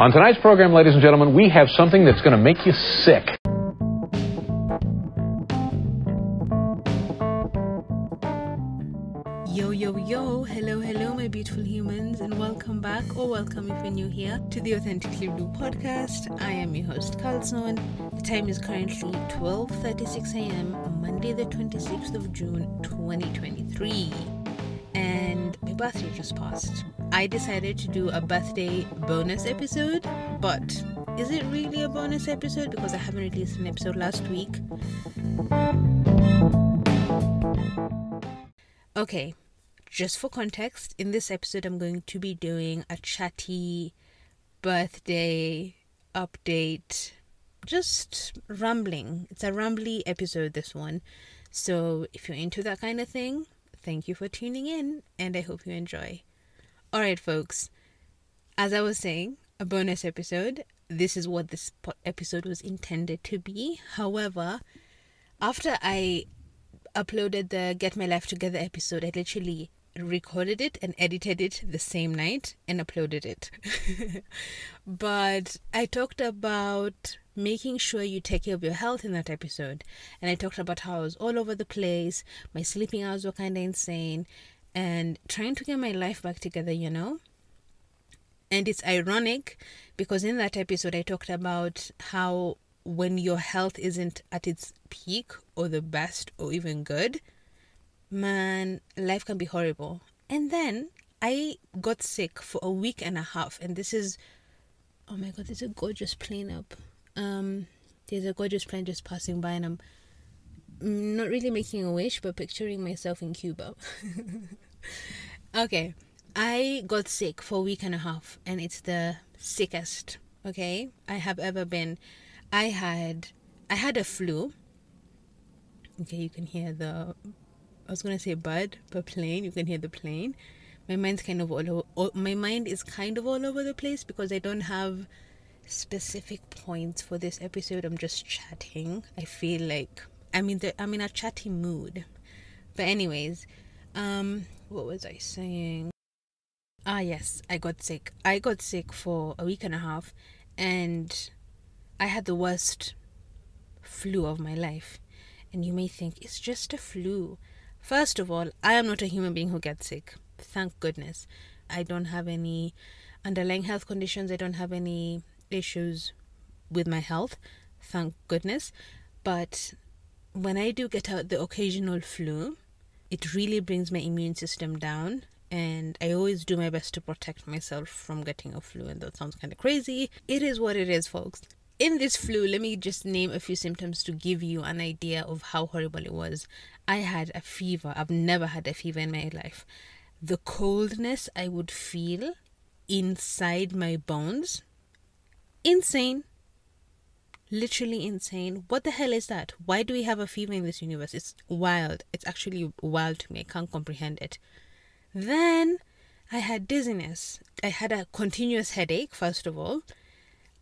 On tonight's program, ladies and gentlemen, we have something that's going to make you sick. Yo, yo, yo, hello, hello, my beautiful humans, and welcome back, or welcome if you're new here, to the Authentically Blue podcast. I am your host, Kalson. The time is currently 12.36 a.m., Monday the 26th of June, 2023. And my birthday just passed. I decided to do a birthday bonus episode, but is it really a bonus episode? Because I haven't released an episode last week. Okay, just for context, in this episode, I'm going to be doing a chatty birthday update, just rambling. It's a rambly episode, this one. So, if you're into that kind of thing, thank you for tuning in, and I hope you enjoy. All right, folks, as I was saying, a bonus episode. This is what this episode was intended to be. However, after I uploaded the Get My Life Together episode, I literally recorded it and edited it the same night and uploaded it. but I talked about making sure you take care of your health in that episode. And I talked about how I was all over the place, my sleeping hours were kind of insane, and trying to get my life back together, you know? And it's ironic because in that episode, I talked about how when your health isn't at its peak or the best or even good, man, life can be horrible. And then I got sick for a week and a half, and this is oh my god, there's a gorgeous plane up. Um, there's a gorgeous plane just passing by, and I'm not really making a wish, but picturing myself in Cuba. okay, I got sick for a week and a half, and it's the sickest, okay, I have ever been. I had I had a flu. Okay, you can hear the I was gonna say bud, but plane. You can hear the plane. My mind's kind of all over. My mind is kind of all over the place because I don't have specific points for this episode. I'm just chatting. I feel like I'm in I'm in a chatty mood. But anyways, um, what was I saying? Ah yes, I got sick. I got sick for a week and a half, and I had the worst flu of my life. And you may think it's just a flu. First of all, I am not a human being who gets sick. Thank goodness. I don't have any underlying health conditions. I don't have any issues with my health. Thank goodness. But when I do get out the occasional flu, it really brings my immune system down. And I always do my best to protect myself from getting a flu. And that sounds kind of crazy. It is what it is, folks in this flu, let me just name a few symptoms to give you an idea of how horrible it was. I had a fever. I've never had a fever in my life. The coldness I would feel inside my bones. Insane. Literally insane. What the hell is that? Why do we have a fever in this universe? It's wild. It's actually wild to me. I can't comprehend it. Then I had dizziness. I had a continuous headache, first of all.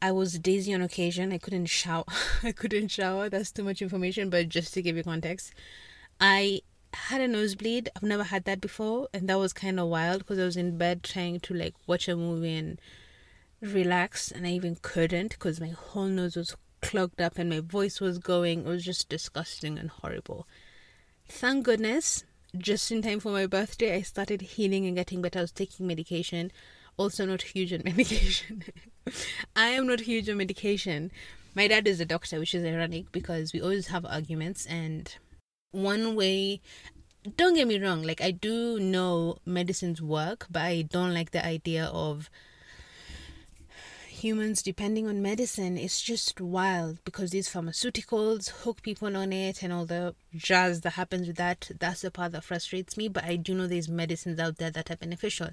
I was dizzy on occasion. I couldn't shower. I couldn't shower. That's too much information, but just to give you context, I had a nosebleed. I've never had that before, and that was kind of wild because I was in bed trying to like watch a movie and relax, and I even couldn't because my whole nose was clogged up and my voice was going. It was just disgusting and horrible. Thank goodness, just in time for my birthday, I started healing and getting better. I was taking medication also not huge on medication. I am not huge on medication. My dad is a doctor, which is ironic because we always have arguments. And one way, don't get me wrong, like I do know medicines work, but I don't like the idea of humans depending on medicine it's just wild because these pharmaceuticals hook people on it and all the jazz that happens with that that's the part that frustrates me but i do know there's medicines out there that are beneficial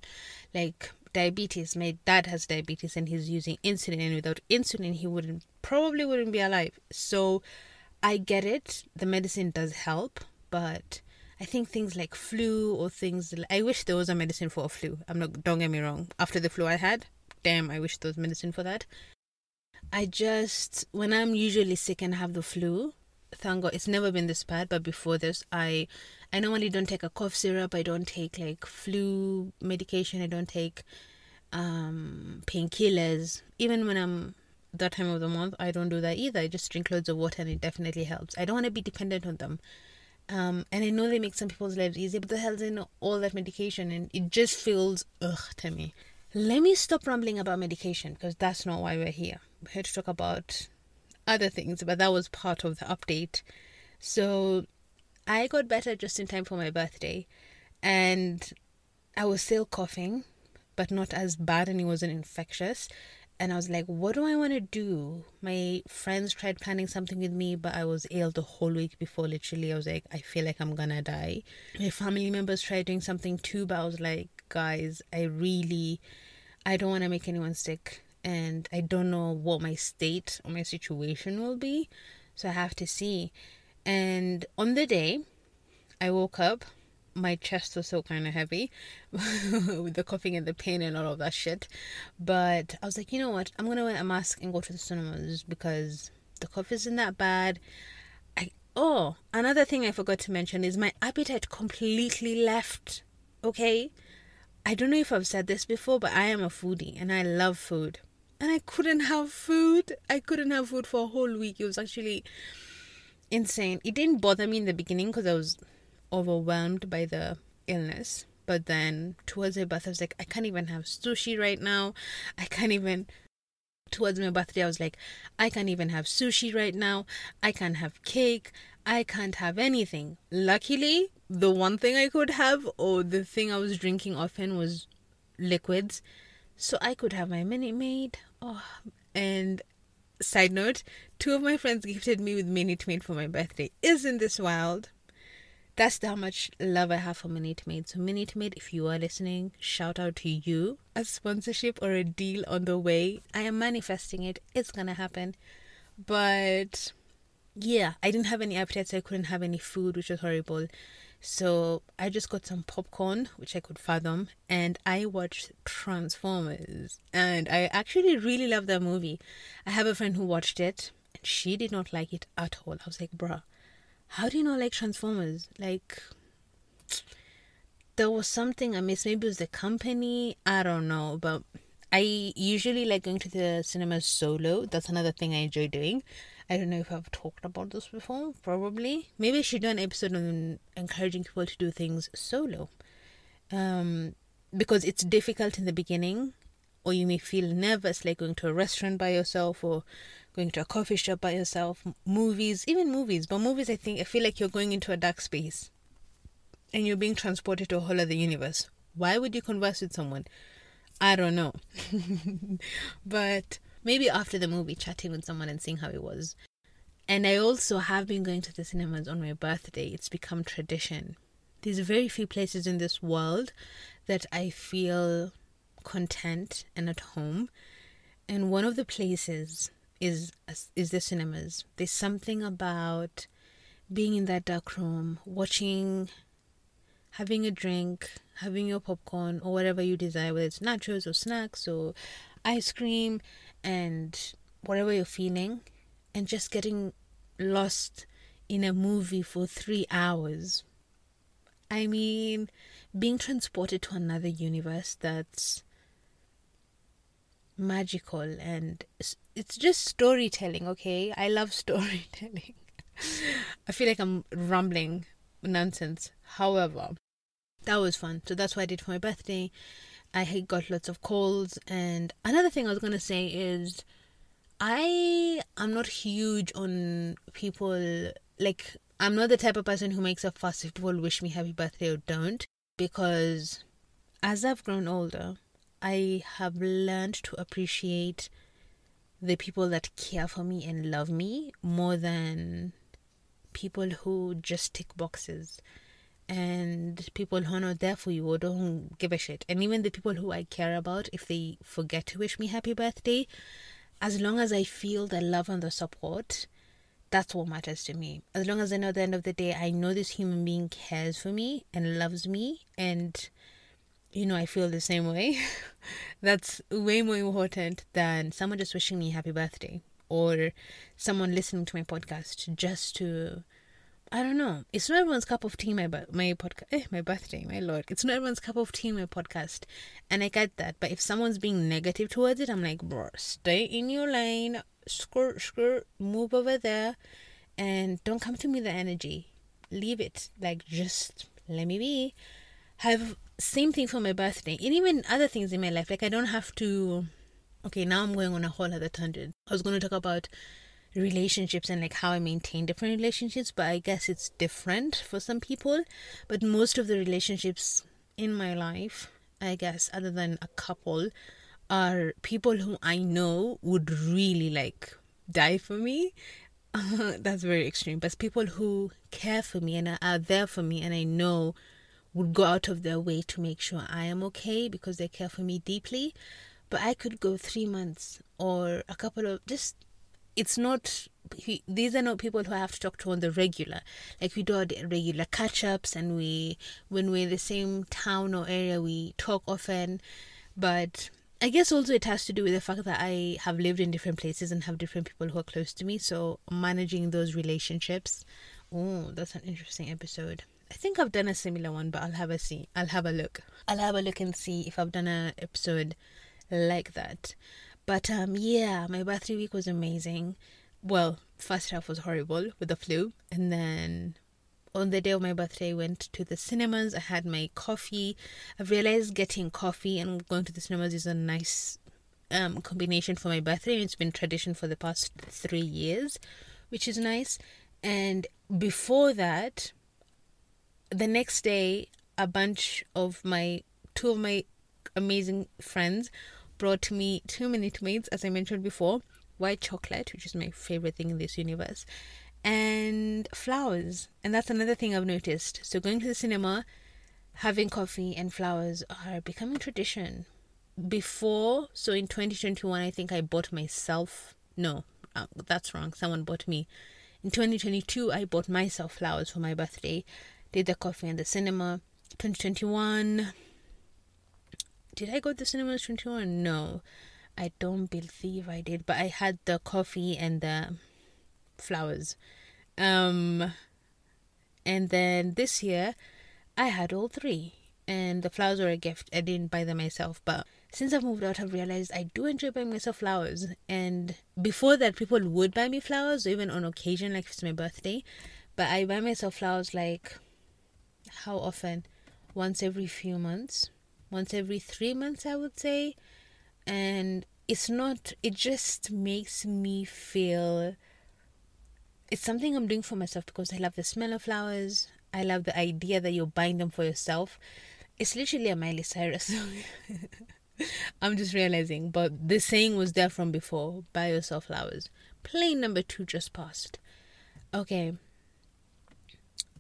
like diabetes. My dad has diabetes and he's using insulin, and without insulin, he wouldn't probably wouldn't be alive. So I get it. The medicine does help, but I think things like flu or things. I wish there was a medicine for a flu. I'm not. Don't get me wrong. After the flu I had, damn, I wish there was medicine for that. I just when I'm usually sick and have the flu, thank God it's never been this bad. But before this, I I normally don't take a cough syrup. I don't take like flu medication. I don't take um, painkillers. Even when I'm that time of the month, I don't do that either. I just drink loads of water and it definitely helps. I don't want to be dependent on them. Um, and I know they make some people's lives easier, but the hell's in all that medication and it just feels ugh to me. Let me stop rambling about medication because that's not why we're here. We're here to talk about other things, but that was part of the update. So I got better just in time for my birthday and I was still coughing, but not as bad and it wasn't infectious and I was like, what do I want to do? My friends tried planning something with me, but I was ill the whole week before. Literally, I was like, I feel like I'm gonna die. My family members tried doing something too, but I was like, guys, I really, I don't want to make anyone sick, and I don't know what my state or my situation will be, so I have to see. And on the day, I woke up my chest was so kind of heavy with the coughing and the pain and all of that shit. But I was like, you know what? I'm gonna wear a mask and go to the cinemas because the cough isn't that bad. I oh, another thing I forgot to mention is my appetite completely left. Okay, I don't know if I've said this before, but I am a foodie and I love food. And I couldn't have food. I couldn't have food for a whole week. It was actually insane. It didn't bother me in the beginning because I was overwhelmed by the illness. But then towards my birthday, I was like, I can't even have sushi right now. I can't even. Towards my birthday, I was like, I can't even have sushi right now. I can't have cake. I can't have anything. Luckily, the one thing I could have, or the thing I was drinking often, was liquids. So I could have my Minute Maid. Oh, and side note, two of my friends gifted me with Minute Maid for my birthday. Isn't this wild? that's how much love I have for Minute Maid. So Minute Maid, if you are listening, shout out to you. A sponsorship or a deal on the way. I am manifesting it. It's gonna happen. But yeah, I didn't have any appetite, so I couldn't have any food, which was horrible. So I just got some popcorn, which I could fathom, and I watched Transformers. And I actually really love that movie. I have a friend who watched it, and she did not like it at all. I was like, bruh how do you know like Transformers? Like there was something I missed. Maybe it was the company. I don't know, but I usually like going to the cinema solo. That's another thing I enjoy doing. I don't know if I've talked about this before. Probably. Maybe I should do an episode on encouraging people to do things solo. Um, because it's difficult in the beginning, or you may feel nervous, like going to a restaurant by yourself or going to a coffee shop by yourself, movies, even movies. But movies, I think, I feel like you're going into a dark space and you're being transported to a whole other universe. Why would you converse with someone? I don't know. but maybe after the movie, chatting with someone and seeing how it was. And I also have been going to the cinemas on my birthday. It's become tradition. There's very few places in this world that I feel content and at home. And one of the places is is the cinemas. There's something about being in that dark room, watching, having a drink, having your popcorn or whatever you desire, whether it's nachos or snacks or ice cream and whatever you're feeling, and just getting lost in a movie for three hours. I mean, being transported to another universe that's magical and it's just storytelling okay? I love storytelling. I feel like i'm rambling nonsense. However that was fun. So that's what i did for my birthday i got lots of calls and another thing i was going to say is i am not huge on people like i'm not the type of person who makes a fuss if people wish me happy birthday or don't because as i've grown older I have learned to appreciate the people that care for me and love me more than people who just tick boxes and people who are not there for you or don't give a shit. And even the people who I care about, if they forget to wish me happy birthday, as long as I feel the love and the support, that's what matters to me. As long as I know at the end of the day, I know this human being cares for me and loves me and you know, I feel the same way. That's way more important than someone just wishing me happy birthday or someone listening to my podcast just to, I don't know. It's not everyone's cup of tea. My my podcast, eh, my birthday, my lord. It's not everyone's cup of tea. My podcast, and I get that. But if someone's being negative towards it, I'm like, bro, stay in your lane. Skirt, skirt, move over there, and don't come to me with the energy. Leave it. Like just let me be. Have same thing for my birthday, and even other things in my life. Like I don't have to. Okay, now I'm going on a whole other tangent. I was going to talk about relationships and like how I maintain different relationships, but I guess it's different for some people. But most of the relationships in my life, I guess, other than a couple, are people who I know would really like die for me. that's very extreme, but people who care for me and are there for me, and I know would go out of their way to make sure I am okay because they care for me deeply. But I could go three months or a couple of just it's not these are not people who I have to talk to on the regular. Like we do our regular catch ups, and we when we're in the same town or area, we talk often. But I guess also it has to do with the fact that I have lived in different places and have different people who are close to me. So managing those relationships. Oh, that's an interesting episode. I think I've done a similar one, but I'll have a see. I'll have a look. I'll have a look and see if I've done an episode like that. But um, yeah, my birthday week was amazing. Well, first half was horrible with the flu, and then on the day of my birthday, I went to the cinemas. I had my coffee. I realized getting coffee and going to the cinemas is a nice um, combination for my birthday. It's been tradition for the past three years, which is nice. And before that, the next day, a bunch of my two of my amazing friends brought me two Minute Maids, as I mentioned before, white chocolate, which is my favorite thing in this universe, and flowers. And that's another thing I've noticed. So going to the cinema, having coffee and flowers are becoming tradition. Before, so in 2021, I think I bought myself. No, uh, that's wrong. Someone bought me. In 2022, I bought myself flowers for my birthday. Did the coffee and the cinema. 2021, did I go to the cinema 21? No, I don't believe I did. But I had the coffee and the flowers. Um, and then this year, I had all three. And the flowers were a gift. I didn't buy them myself. But since I've moved out, I've realized I do enjoy buying myself flowers. And before that, people would buy me flowers, even on occasion, like if it's my birthday. But I buy myself flowers like how often? Once every few months once every three months, I would say. And it's not, it just makes me feel it's something I'm doing for myself because I love the smell of flowers. I love the idea that you're buying them for yourself. It's literally a Miley Cyrus. I'm just realizing, but this saying was there from before. Buy yourself flowers. Plane number two just passed. Okay,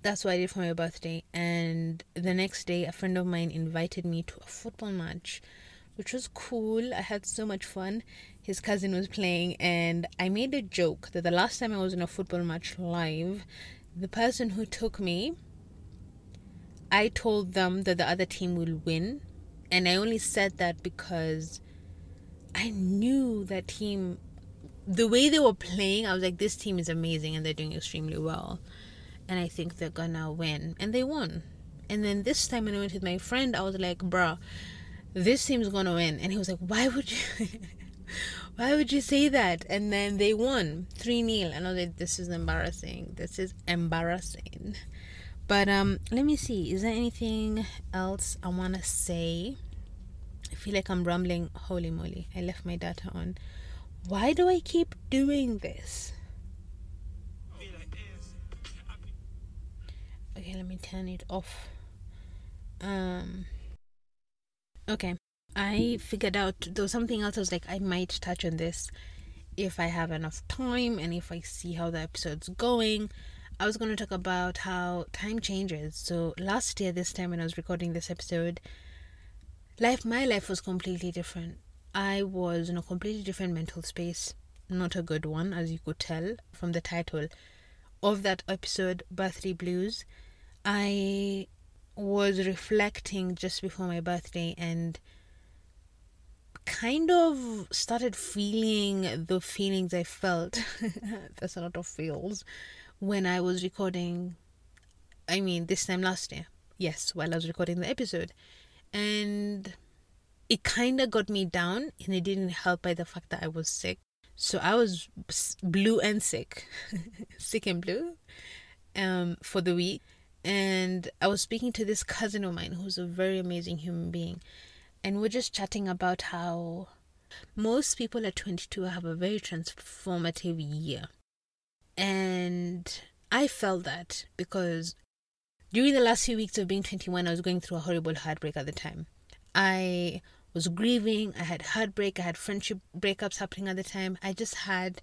that's what I did for my birthday. And the next day, a friend of mine invited me to a football match, which was cool. I had so much fun. His cousin was playing, and I made a joke that the last time I was in a football match live, the person who took me, I told them that the other team will win. And I only said that because I knew that team, the way they were playing, I was like, this team is amazing and they're doing extremely well and I think they're gonna win. And they won. And then this time when I went with my friend, I was like, bruh, this team's gonna win. And he was like, why would you? why would you say that? And then they won 3 0. I know that this is embarrassing. This is embarrassing. But um, let me see. Is there anything else I wanna say? I feel like I'm rambling. Holy moly! I left my data on. Why do I keep doing this? Okay let me turn it off. Um okay. I figured out was something else i was like i might touch on this if i have enough time and if i see how the episode's going. I was going to talk about how time changes. So last year this time when i was recording this episode life my life was completely different. I was in a completely different mental space. Not a good one as you could tell from the title of that episode birthday blues I was reflecting just before my birthday and kind of started feeling the feelings I felt. That's a lot of feels when I was recording I mean, this time last year. Yes, while I was recording the episode. And it kind of got me down, and it didn't help by the fact that I was sick. So I was blue and sick, sick and blue, um, for the week. And I was speaking to this cousin of mine who's a very amazing human being. And we're just chatting about how most people at 22 have a very transformative year. And I felt that because during the last few weeks of being 21, I was going through a horrible heartbreak at the time. I was grieving, I had heartbreak, I had friendship breakups happening at the time. I just had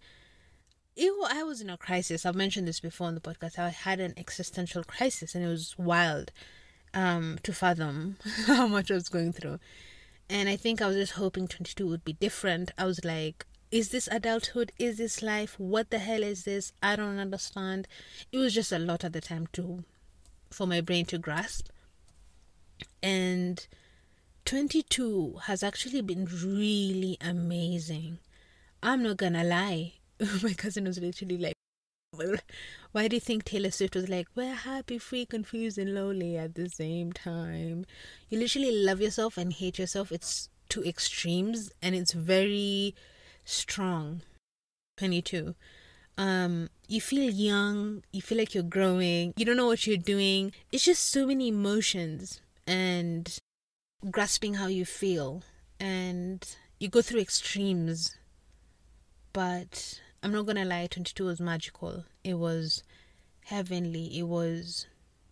Ew, I was in a crisis. I've mentioned this before on the podcast. I had an existential crisis and it was wild um, to fathom how much I was going through. And I think I was just hoping 22 would be different. I was like, is this adulthood? Is this life? What the hell is this? I don't understand. It was just a lot at the time to for my brain to grasp. And 22 has actually been really amazing. I'm not gonna lie. my cousin was literally like, why do you think Taylor Swift was like, we're happy, free, confused, and lonely at the same time? You literally love yourself and hate yourself. It's two extremes and it's very strong. 22. Um, you feel young, you feel like you're growing, you don't know what you're doing. It's just so many emotions and grasping how you feel. And you go through extremes. But I'm not gonna lie, 22 was magical. It was heavenly. It was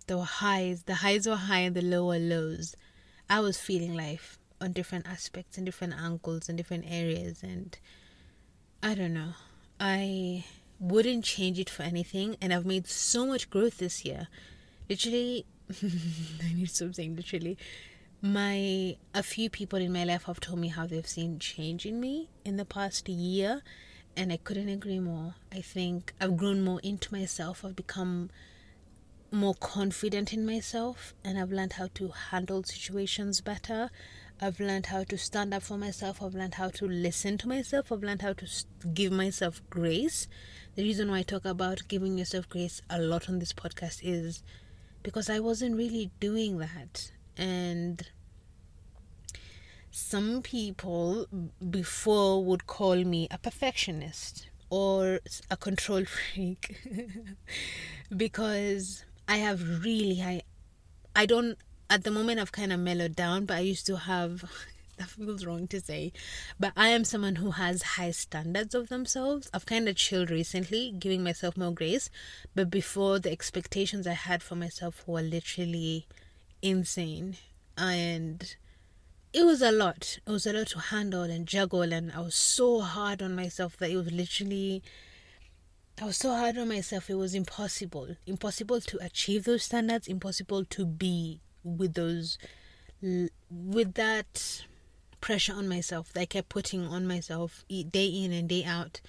the highs. The highs were high and the lower lows. I was feeling life on different aspects and different angles and different areas. And I don't know. I wouldn't change it for anything. And I've made so much growth this year. Literally, I need something. Literally, my a few people in my life have told me how they've seen change in me in the past year and I couldn't agree more. I think I've grown more into myself. I've become more confident in myself and I've learned how to handle situations better. I've learned how to stand up for myself. I've learned how to listen to myself. I've learned how to give myself grace. The reason why I talk about giving yourself grace a lot on this podcast is because I wasn't really doing that. And some people before would call me a perfectionist or a control freak because I have really high. I don't at the moment I've kind of mellowed down but I used to have that feels wrong to say but I am someone who has high standards of themselves I've kind of chilled recently giving myself more grace but before the expectations I had for myself were literally insane and it was a lot. It was a lot to handle and juggle, and I was so hard on myself that it was literally. I was so hard on myself, it was impossible. Impossible to achieve those standards, impossible to be with those. with that pressure on myself that I kept putting on myself day in and day out.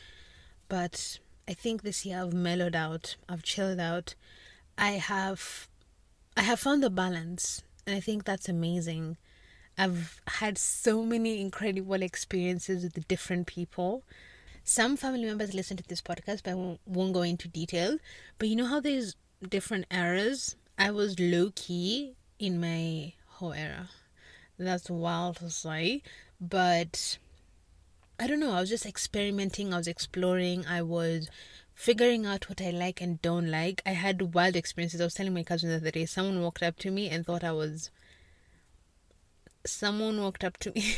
But I think this year I've mellowed out, I've chilled out. I have I have found the balance and I think that's amazing. I've had so many incredible experiences with different people. Some family members listen to this podcast, but I won't go into detail. But you know how there's different eras? I was low key in my whole era. That's wild to say, but I don't know. I was just experimenting, I was exploring, I was figuring out what I like and don't like. I had wild experiences. I was telling my cousin the other day, someone walked up to me and thought I was someone walked up to me.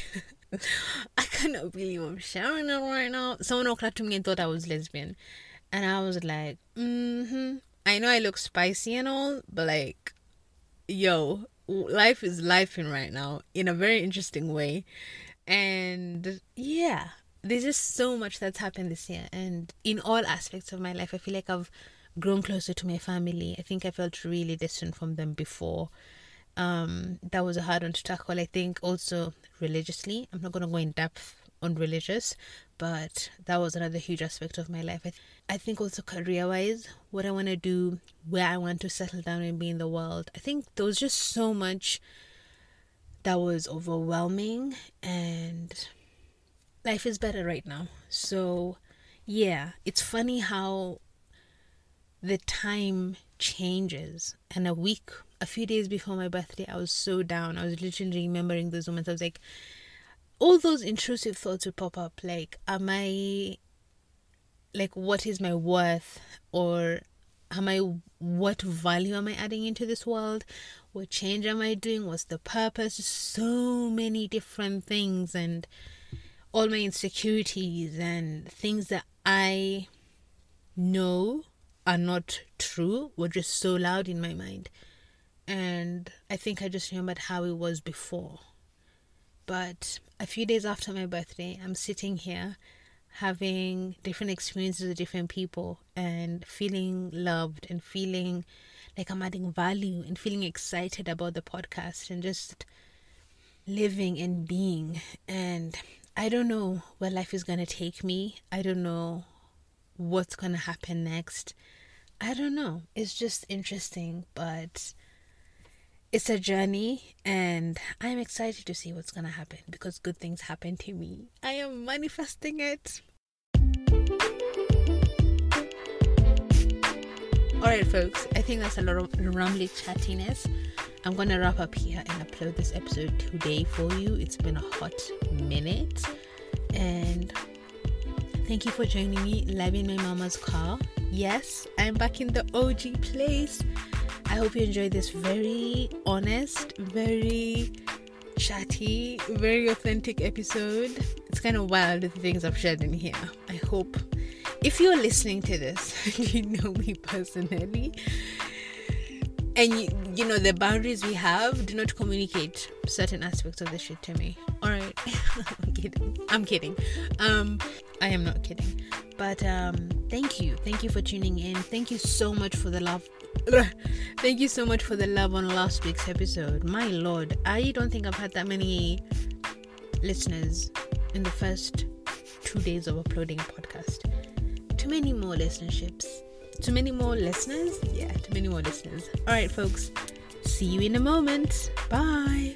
I cannot believe I'm sharing it right now. Someone walked up to me and thought I was lesbian. And I was like, mm hmm. I know I look spicy and all, but like, yo, life is lifing right now in a very interesting way. And yeah, there's just so much that's happened this year. And in all aspects of my life, I feel like I've grown closer to my family. I think I felt really distant from them before um that was a hard one to tackle i think also religiously i'm not going to go in depth on religious but that was another huge aspect of my life i, th- I think also career wise what i want to do where i want to settle down and be in the world i think there was just so much that was overwhelming and life is better right now so yeah it's funny how the time changes. And a week, a few days before my birthday, I was so down. I was literally remembering those moments. I was like, all those intrusive thoughts would pop up like, am I, like, what is my worth? Or am I, what value am I adding into this world? What change am I doing? What's the purpose? So many different things. And, all my insecurities and things that I know are not true were just so loud in my mind. And I think I just remembered how it was before. But a few days after my birthday, I'm sitting here having different experiences with different people and feeling loved and feeling like I'm adding value and feeling excited about the podcast and just living and being. And I don't know where life is going to take me. I don't know what's going to happen next. I don't know. It's just interesting, but it's a journey and I'm excited to see what's going to happen because good things happen to me. I am manifesting it. Alright, folks, I think that's a lot of rambly chattiness. I'm gonna wrap up here and upload this episode today for you. It's been a hot minute, and thank you for joining me live in my mama's car. Yes, I'm back in the OG place. I hope you enjoyed this very honest, very chatty, very authentic episode. It's kind of wild the things I've shared in here. I hope if you're listening to this, you know me personally. And you, you know the boundaries we have do not communicate certain aspects of the shit to me. All right i'm kidding. I'm kidding. Um i am not kidding. But um thank you. Thank you for tuning in. Thank you so much for the love thank you so much for the love on last week's episode my lord i don't think i've had that many listeners in the first two days of uploading a podcast too many more listenerships too many more listeners? Yeah, too many more listeners. All right, folks. See you in a moment. Bye.